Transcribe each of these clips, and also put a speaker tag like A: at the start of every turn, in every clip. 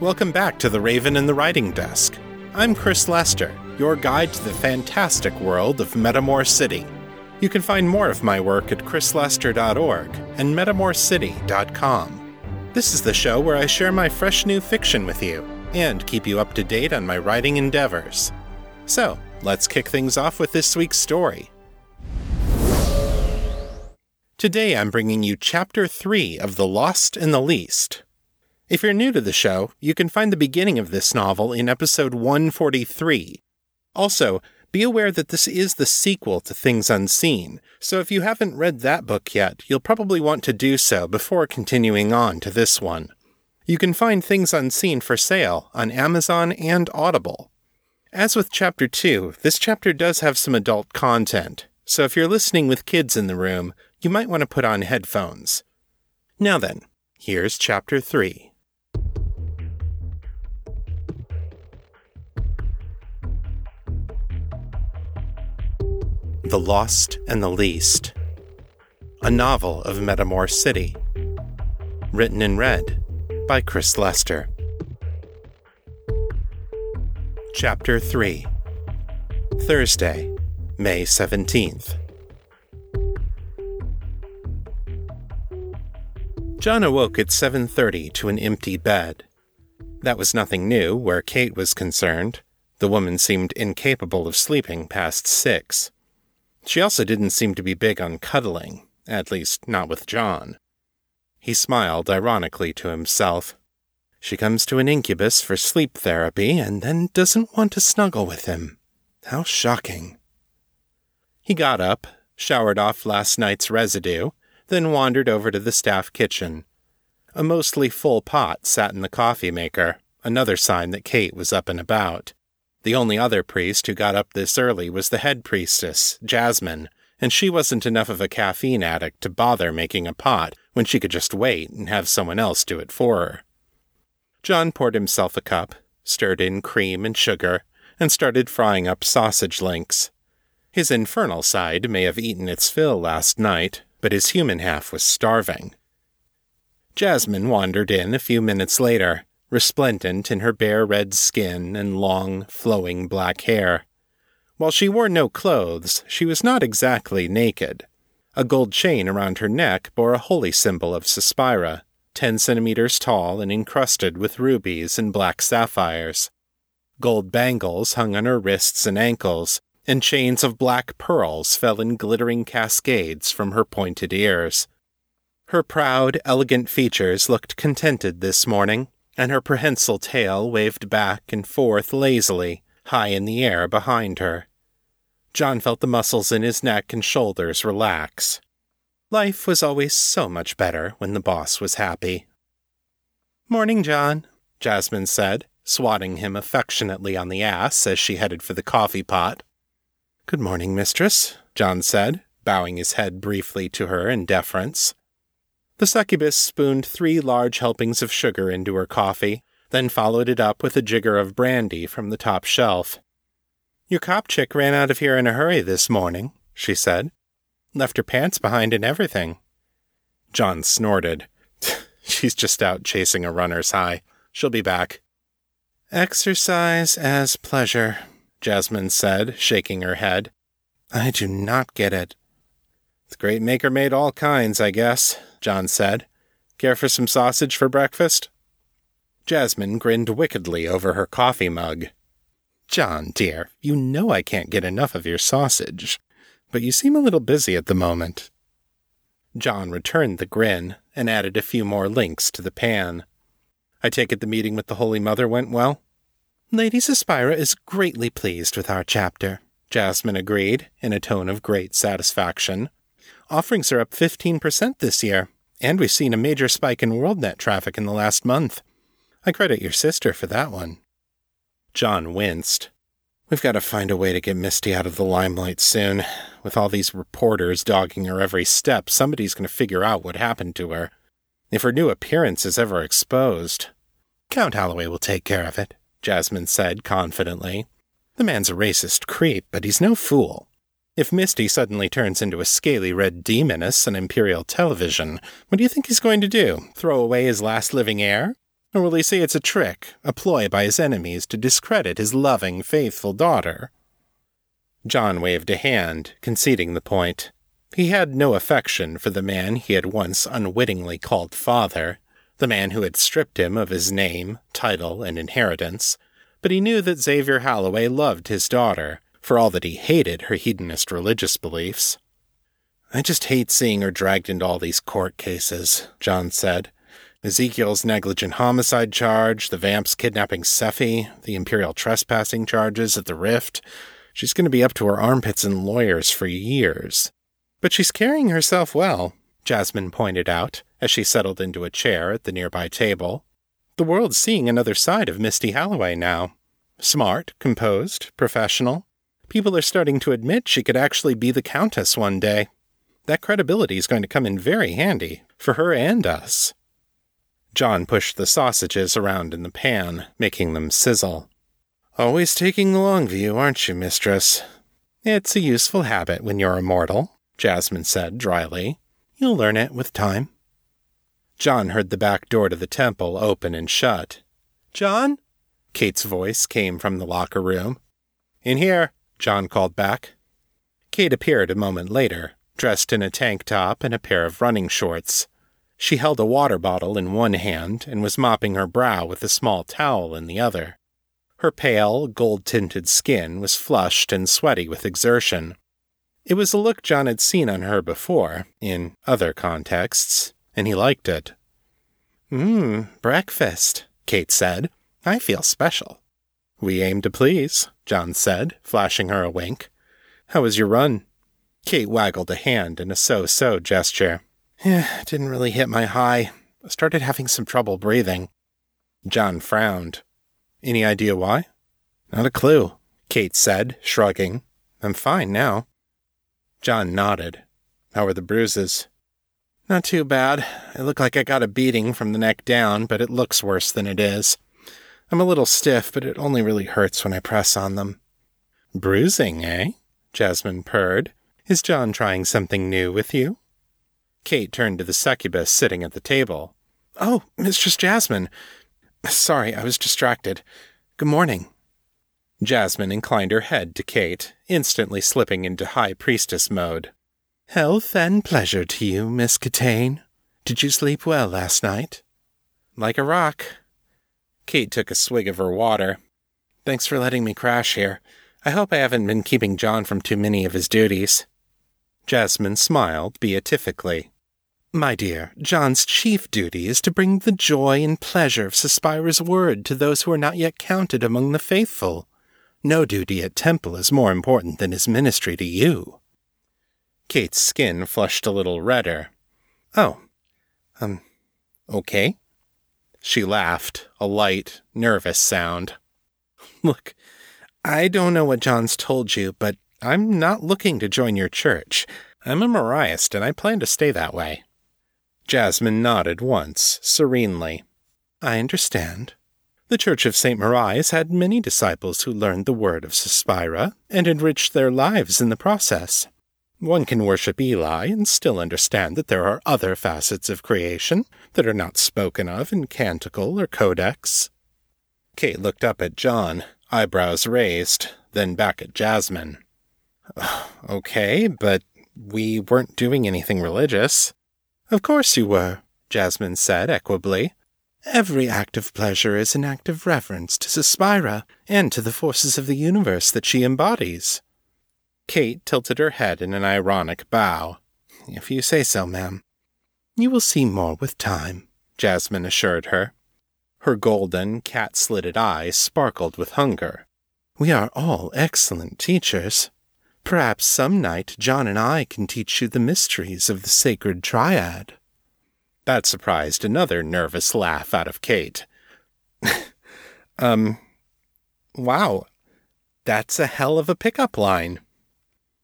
A: Welcome back to The Raven and the Writing Desk. I'm Chris Lester, your guide to the fantastic world of Metamor City. You can find more of my work at chrislester.org and metamorcity.com. This is the show where I share my fresh new fiction with you and keep you up to date on my writing endeavors. So, let's kick things off with this week's story. Today I'm bringing you Chapter 3 of The Lost and the Least, if you're new to the show, you can find the beginning of this novel in episode 143. Also, be aware that this is the sequel to Things Unseen, so if you haven't read that book yet, you'll probably want to do so before continuing on to this one. You can find Things Unseen for sale on Amazon and Audible. As with Chapter 2, this chapter does have some adult content, so if you're listening with kids in the room, you might want to put on headphones. Now then, here's Chapter 3. The Lost and the Least, a novel of Metamor City, written and read by Chris Lester. Chapter 3 Thursday, May 17th. John awoke at 7:30 to an empty bed. That was nothing new where Kate was concerned. The woman seemed incapable of sleeping past 6. She also didn't seem to be big on cuddling, at least not with John. He smiled ironically to himself. She comes to an incubus for sleep therapy and then doesn't want to snuggle with him. How shocking. He got up, showered off last night's residue, then wandered over to the staff kitchen. A mostly full pot sat in the coffee maker, another sign that Kate was up and about. The only other priest who got up this early was the head priestess, Jasmine, and she wasn't enough of a caffeine addict to bother making a pot when she could just wait and have someone else do it for her. John poured himself a cup, stirred in cream and sugar, and started frying up sausage links. His infernal side may have eaten its fill last night, but his human half was starving. Jasmine wandered in a few minutes later, resplendent in her bare red skin and long, flowing black hair. While she wore no clothes, she was not exactly naked. A gold chain around her neck bore a holy symbol of Suspira, ten centimeters tall and encrusted with rubies and black sapphires. Gold bangles hung on her wrists and ankles, and chains of black pearls fell in glittering cascades from her pointed ears. Her proud, elegant features looked contented this morning, and her prehensile tail waved back and forth lazily, high in the air behind her. John felt the muscles in his neck and shoulders relax. Life was always so much better when the boss was happy. Morning, John, Jasmine said, swatting him affectionately on the ass as she headed for the coffee pot. Good morning, mistress, John said, bowing his head briefly to her in deference. The succubus spooned three large helpings of sugar into her coffee, then followed it up with a jigger of brandy from the top shelf. Your cop chick ran out of here in a hurry this morning, she said. Left her pants behind and everything. John snorted. She's just out chasing a runner's high. She'll be back. Exercise as pleasure, Jasmine said, shaking her head. I do not get it. The great maker made all kinds, I guess, John said. Care for some sausage for breakfast? Jasmine grinned wickedly over her coffee mug. John, dear, you know I can't get enough of your sausage, but you seem a little busy at the moment. John returned the grin and added a few more links to the pan. I take it the meeting with the Holy Mother went well? Lady Suspira is greatly pleased with our chapter, Jasmine agreed, in a tone of great satisfaction. Offerings are up 15% this year, and we've seen a major spike in WorldNet traffic in the last month. I credit your sister for that one. John winced. We've got to find a way to get Misty out of the limelight soon. With all these reporters dogging her every step, somebody's going to figure out what happened to her. If her new appearance is ever exposed. Count Holloway will take care of it, Jasmine said confidently. The man's a racist creep, but he's no fool. If Misty suddenly turns into a scaly red demoness on Imperial television, what do you think he's going to do? Throw away his last living heir? Or will he say it's a trick, a ploy by his enemies to discredit his loving, faithful daughter? John waved a hand, conceding the point. He had no affection for the man he had once unwittingly called father, the man who had stripped him of his name, title, and inheritance, but he knew that Xavier Holloway loved his daughter, for all that he hated her hedonist religious beliefs. I just hate seeing her dragged into all these court cases, John said. Ezekiel's negligent homicide charge, the vamps kidnapping Sephi, the Imperial trespassing charges at the Rift. She's going to be up to her armpits in lawyers for years. But she's carrying herself well, Jasmine pointed out as she settled into a chair at the nearby table. The world's seeing another side of Misty Holloway now. Smart, composed, professional. People are starting to admit she could actually be the Countess one day. That credibility is going to come in very handy for her and us. John pushed the sausages around in the pan, making them sizzle. Always taking the long view, aren't you, mistress? It's a useful habit when you're immortal, Jasmine said dryly. You'll learn it with time. John heard the back door to the temple open and shut. John? Kate's voice came from the locker room. In here, John called back. Kate appeared a moment later, dressed in a tank top and a pair of running shorts. She held a water bottle in one hand and was mopping her brow with a small towel in the other. Her pale, gold tinted skin was flushed and sweaty with exertion. It was a look John had seen on her before, in other contexts, and he liked it. Mmm, breakfast, Kate said. I feel special. We aim to please, John said, flashing her a wink. How was your run? Kate waggled a hand in a so so gesture. Yeah, didn't really hit my high. I started having some trouble breathing. John frowned. Any idea why? Not a clue, Kate said, shrugging. I'm fine now. John nodded. How are the bruises? Not too bad. It look like I got a beating from the neck down, but it looks worse than it is. I'm a little stiff, but it only really hurts when I press on them. Bruising, eh? Jasmine purred. Is John trying something new with you? Kate turned to the succubus sitting at the table. Oh, Mistress Jasmine. Sorry, I was distracted. Good morning. Jasmine inclined her head to Kate, instantly slipping into high priestess mode. Health and pleasure to you, Miss Catane. Did you sleep well last night? Like a rock. Kate took a swig of her water. Thanks for letting me crash here. I hope I haven't been keeping John from too many of his duties. Jasmine smiled beatifically. My dear, John's chief duty is to bring the joy and pleasure of Suspira's word to those who are not yet counted among the faithful. No duty at Temple is more important than his ministry to you. Kate's skin flushed a little redder. Oh, um, okay. She laughed, a light, nervous sound. Look, I don't know what John's told you, but I'm not looking to join your church. I'm a Mariahist, and I plan to stay that way. Jasmine nodded once, serenely. I understand. The Church of St. Marias had many disciples who learned the word of Suspira and enriched their lives in the process. One can worship Eli and still understand that there are other facets of creation that are not spoken of in canticle or codex. Kate looked up at John, eyebrows raised, then back at Jasmine. Okay, but we weren't doing anything religious. Of course you were, Jasmine said equably. Every act of pleasure is an act of reverence to Suspira and to the forces of the universe that she embodies. Kate tilted her head in an ironic bow. If you say so, ma'am. You will see more with time, Jasmine assured her. Her golden, cat slitted eyes sparkled with hunger. We are all excellent teachers. Perhaps some night John and I can teach you the mysteries of the sacred triad. That surprised another nervous laugh out of Kate. um, Wow, that's a hell of a pickup line.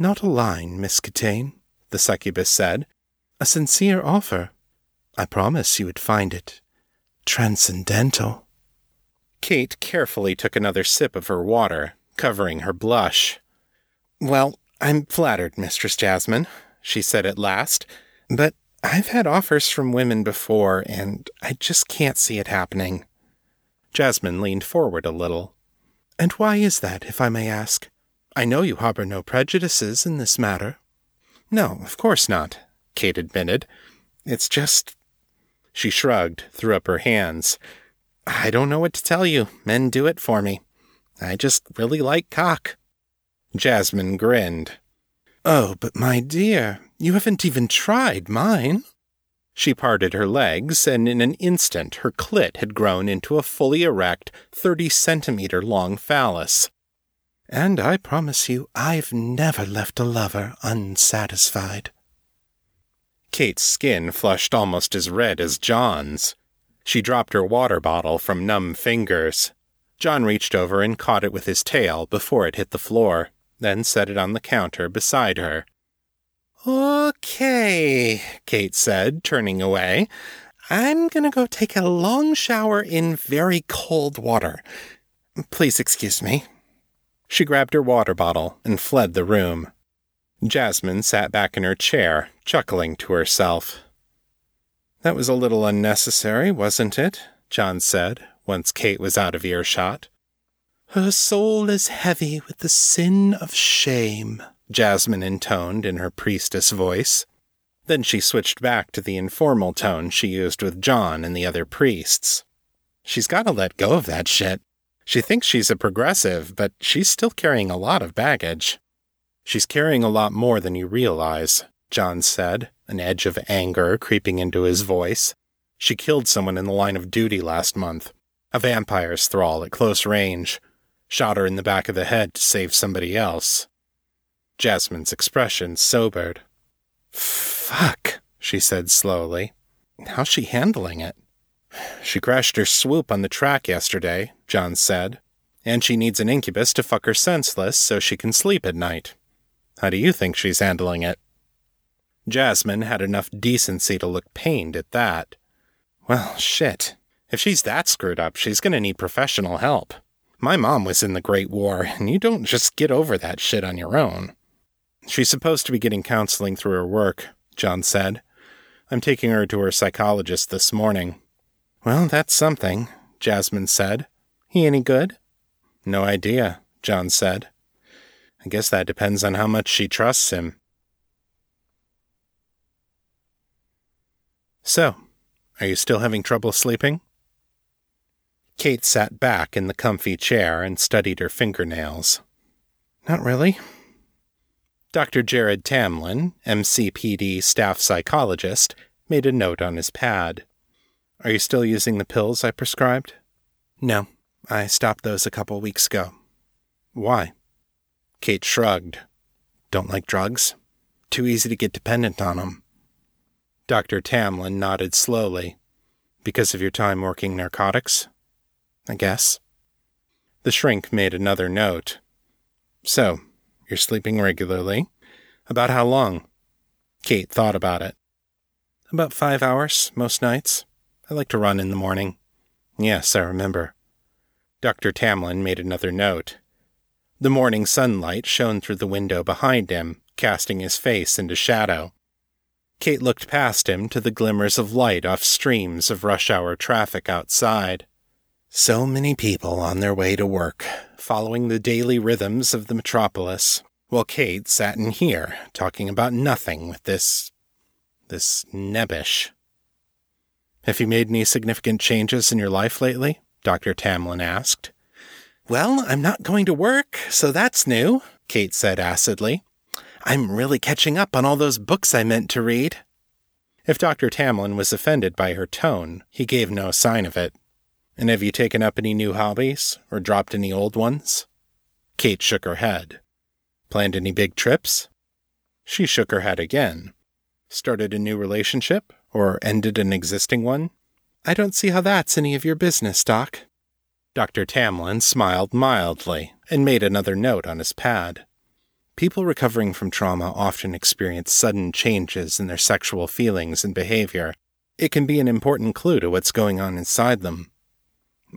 B: Not a line, Miss Catane, the succubus said. A sincere offer. I promise you would find it transcendental.
A: Kate carefully took another sip of her water, covering her blush. Well, I'm flattered, Mistress Jasmine, she said at last, but I've had offers from women before, and I just can't see it happening.
B: Jasmine leaned forward a little. And why is that, if I may ask? I know you harbor no prejudices in this matter.
A: No, of course not, Kate admitted. It's just. She shrugged, threw up her hands. I don't know what to tell you. Men do it for me. I just really like cock. Jasmine grinned.
B: Oh, but my dear, you haven't even tried mine.
A: She parted her legs, and in an instant her clit had grown into a fully erect, thirty centimeter long phallus.
B: And I promise you, I've never left a lover unsatisfied.
A: Kate's skin flushed almost as red as John's. She dropped her water bottle from numb fingers. John reached over and caught it with his tail before it hit the floor, then set it on the counter beside her. Okay, Kate said, turning away. I'm gonna go take a long shower in very cold water. Please excuse me. She grabbed her water bottle and fled the room. Jasmine sat back in her chair, chuckling to herself. That was a little unnecessary, wasn't it? John said, once Kate was out of earshot.
B: Her soul is heavy with the sin of shame, Jasmine intoned in her priestess voice.
A: Then she switched back to the informal tone she used with John and the other priests. She's got to let go of that shit. She thinks she's a progressive, but she's still carrying a lot of baggage. She's carrying a lot more than you realize, John said, an edge of anger creeping into his voice. She killed someone in the line of duty last month, a vampire's thrall at close range. Shot her in the back of the head to save somebody else. Jasmine's expression sobered.
B: Fuck, she said slowly.
A: How's she handling it? She crashed her swoop on the track yesterday, John said, and she needs an incubus to fuck her senseless so she can sleep at night. How do you think she's handling it? Jasmine had enough decency to look pained at that. Well, shit. If she's that screwed up, she's gonna need professional help. My mom was in the Great War, and you don't just get over that shit on your own. She's supposed to be getting counseling through her work, John said. I'm taking her to her psychologist this morning. Well, that's something, Jasmine said. He any good? No idea, John said. I guess that depends on how much she trusts him. So, are you still having trouble sleeping? Kate sat back in the comfy chair and studied her fingernails. Not really. Dr. Jared Tamlin, MCPD staff psychologist, made a note on his pad. Are you still using the pills I prescribed?
B: No, I stopped those a couple weeks ago.
A: Why? Kate shrugged.
B: Don't like drugs? Too easy to get dependent on them.
A: Dr. Tamlin nodded slowly.
B: Because of your time working narcotics?
A: I guess. The shrink made another note. So, you're sleeping regularly? About how long? Kate thought about it.
B: About five hours, most nights. I like to run in the morning.
A: Yes, I remember. Dr. Tamlin made another note. The morning sunlight shone through the window behind him, casting his face into shadow. Kate looked past him to the glimmers of light off streams of rush hour traffic outside. So many people on their way to work, following the daily rhythms of the metropolis, while Kate sat in here talking about nothing with this. this Nebbish. Have you made any significant changes in your life lately? Dr. Tamlin asked. Well, I'm not going to work, so that's new, Kate said acidly. I'm really catching up on all those books I meant to read. If Dr. Tamlin was offended by her tone, he gave no sign of it. And have you taken up any new hobbies or dropped any old ones? Kate shook her head. Planned any big trips? She shook her head again. Started a new relationship or ended an existing one? I don't see how that's any of your business, Doc. Dr. Tamlin smiled mildly and made another note on his pad. People recovering from trauma often experience sudden changes in their sexual feelings and behavior. It can be an important clue to what's going on inside them.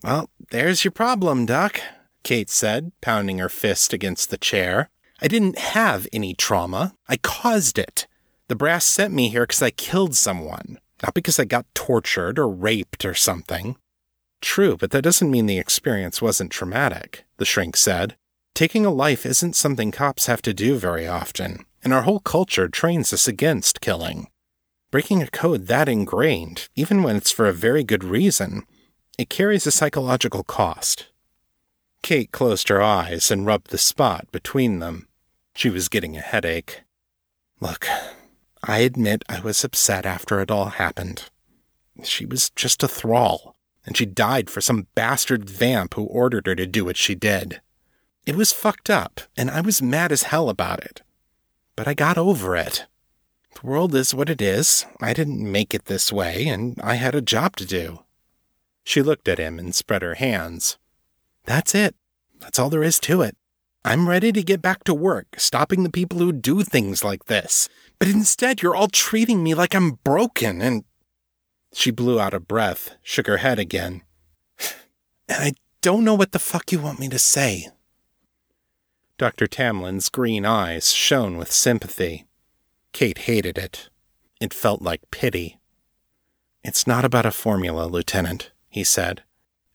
A: Well, there's your problem, Doc, Kate said, pounding her fist against the chair. I didn't have any trauma. I caused it. The brass sent me here because I killed someone, not because I got tortured or raped or something. True, but that doesn't mean the experience wasn't traumatic, the shrink said. Taking a life isn't something cops have to do very often, and our whole culture trains us against killing. Breaking a code that ingrained, even when it's for a very good reason, it carries a psychological cost. Kate closed her eyes and rubbed the spot between them. She was getting a headache. Look, I admit I was upset after it all happened. She was just a thrall, and she died for some bastard vamp who ordered her to do what she did. It was fucked up, and I was mad as hell about it. But I got over it. The world is what it is. I didn't make it this way, and I had a job to do. She looked at him and spread her hands. That's it. That's all there is to it. I'm ready to get back to work, stopping the people who do things like this. But instead, you're all treating me like I'm broken and. She blew out a breath, shook her head again. And I don't know what the fuck you want me to say. Dr. Tamlin's green eyes shone with sympathy. Kate hated it. It felt like pity. It's not about a formula, Lieutenant, he said.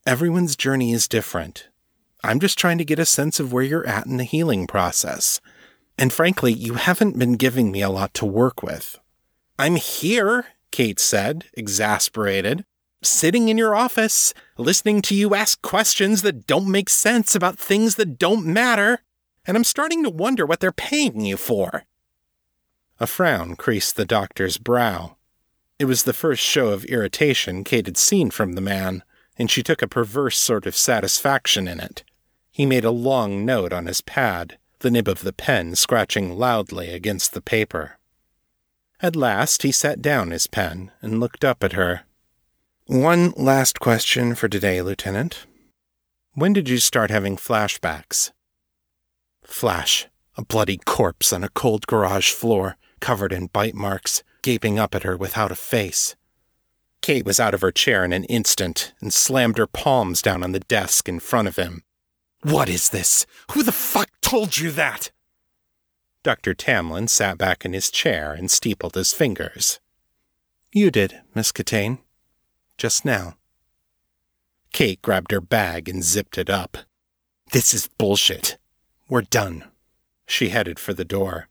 A: Everyone's journey is different. I'm just trying to get a sense of where you're at in the healing process. And frankly, you haven't been giving me a lot to work with. I'm here, Kate said, exasperated, sitting in your office, listening to you ask questions that don't make sense about things that don't matter, and I'm starting to wonder what they're paying you for. A frown creased the doctor's brow. It was the first show of irritation Kate had seen from the man, and she took a perverse sort of satisfaction in it. He made a long note on his pad, the nib of the pen scratching loudly against the paper. At last he set down his pen and looked up at her. One last question for today, Lieutenant. When did you start having flashbacks? Flash, a bloody corpse on a cold garage floor, covered in bite marks, gaping up at her without a face. Kate was out of her chair in an instant and slammed her palms down on the desk in front of him. What is this? Who the fuck told you that? Dr. Tamlin sat back in his chair and steepled his fingers. You did, Miss Catane. Just now. Kate grabbed her bag and zipped it up. This is bullshit. We're done. She headed for the door.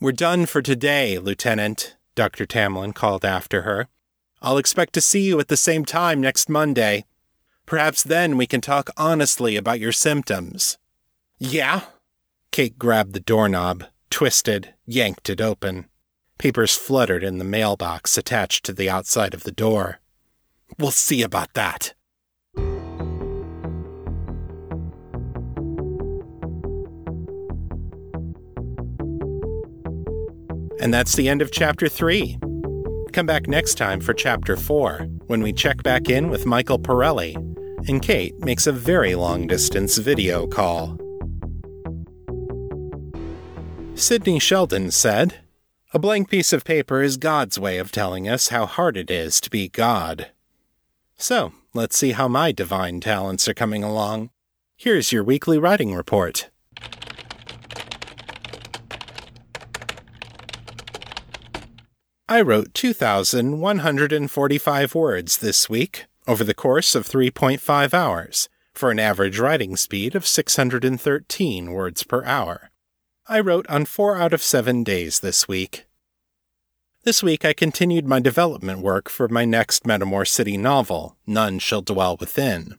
A: We're done for today, Lieutenant, Dr. Tamlin called after her. I'll expect to see you at the same time next Monday. Perhaps then we can talk honestly about your symptoms. Yeah? Kate grabbed the doorknob, twisted, yanked it open. Papers fluttered in the mailbox attached to the outside of the door. We'll see about that. And that's the end of chapter 3. Come back next time for chapter 4, when we check back in with Michael Pirelli and Kate makes a very long distance video call. Sidney Sheldon said, A blank piece of paper is God's way of telling us how hard it is to be God. So, let's see how my divine talents are coming along. Here's your weekly writing report. I wrote 2,145 words this week over the course of 3.5 hours, for an average writing speed of 613 words per hour. I wrote on four out of seven days this week. This week I continued my development work for my next Metamor City novel, None Shall Dwell Within.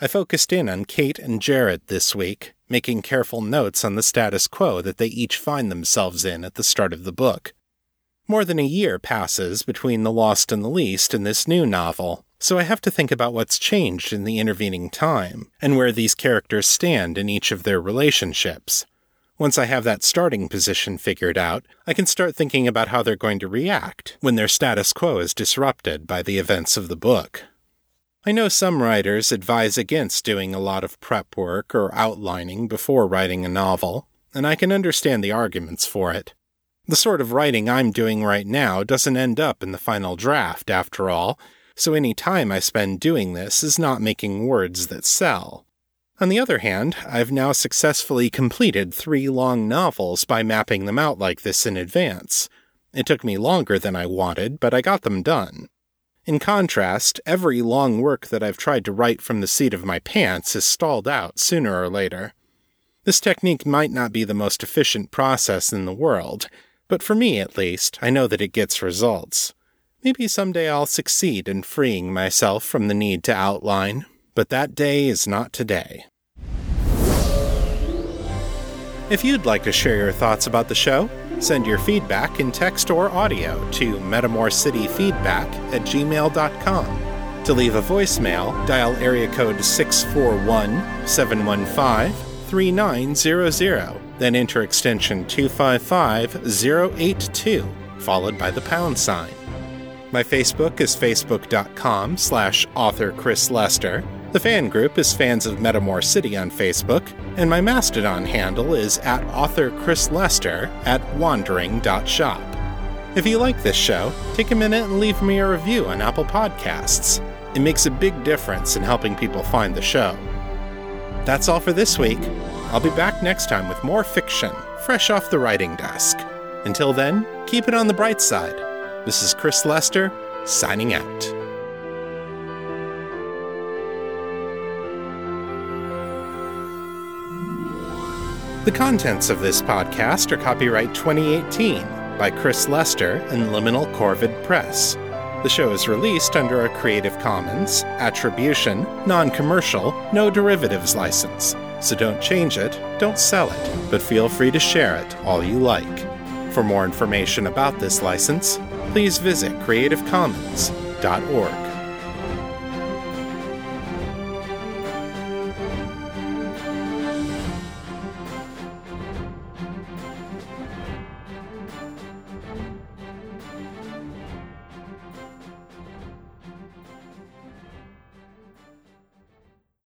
A: I focused in on Kate and Jared this week, making careful notes on the status quo that they each find themselves in at the start of the book. More than a year passes between The Lost and the Least and this new novel, so I have to think about what's changed in the intervening time, and where these characters stand in each of their relationships. Once I have that starting position figured out, I can start thinking about how they're going to react when their status quo is disrupted by the events of the book. I know some writers advise against doing a lot of prep work or outlining before writing a novel, and I can understand the arguments for it. The sort of writing I'm doing right now doesn't end up in the final draft, after all, so any time I spend doing this is not making words that sell. On the other hand, I've now successfully completed three long novels by mapping them out like this in advance. It took me longer than I wanted, but I got them done. In contrast, every long work that I've tried to write from the seat of my pants is stalled out sooner or later. This technique might not be the most efficient process in the world, but for me at least, I know that it gets results. Maybe someday I'll succeed in freeing myself from the need to outline, but that day is not today. If you'd like to share your thoughts about the show, Send your feedback in text or audio to metamorcityfeedback at gmail.com. To leave a voicemail, dial area code 641 715 3900, then enter extension 255082, followed by the pound sign. My Facebook is facebook.com slash author Chris Lester. The fan group is Fans of Metamor City on Facebook, and my Mastodon handle is at author Chris Lester at wandering.shop. If you like this show, take a minute and leave me a review on Apple Podcasts. It makes a big difference in helping people find the show. That's all for this week. I'll be back next time with more fiction, fresh off the writing desk. Until then, keep it on the bright side. This is Chris Lester, signing out. The contents of this podcast are copyright 2018 by Chris Lester and Liminal Corvid Press. The show is released under a Creative Commons, Attribution, Non Commercial, No Derivatives license. So don't change it, don't sell it, but feel free to share it all you like. For more information about this license, please visit creativecommons.org.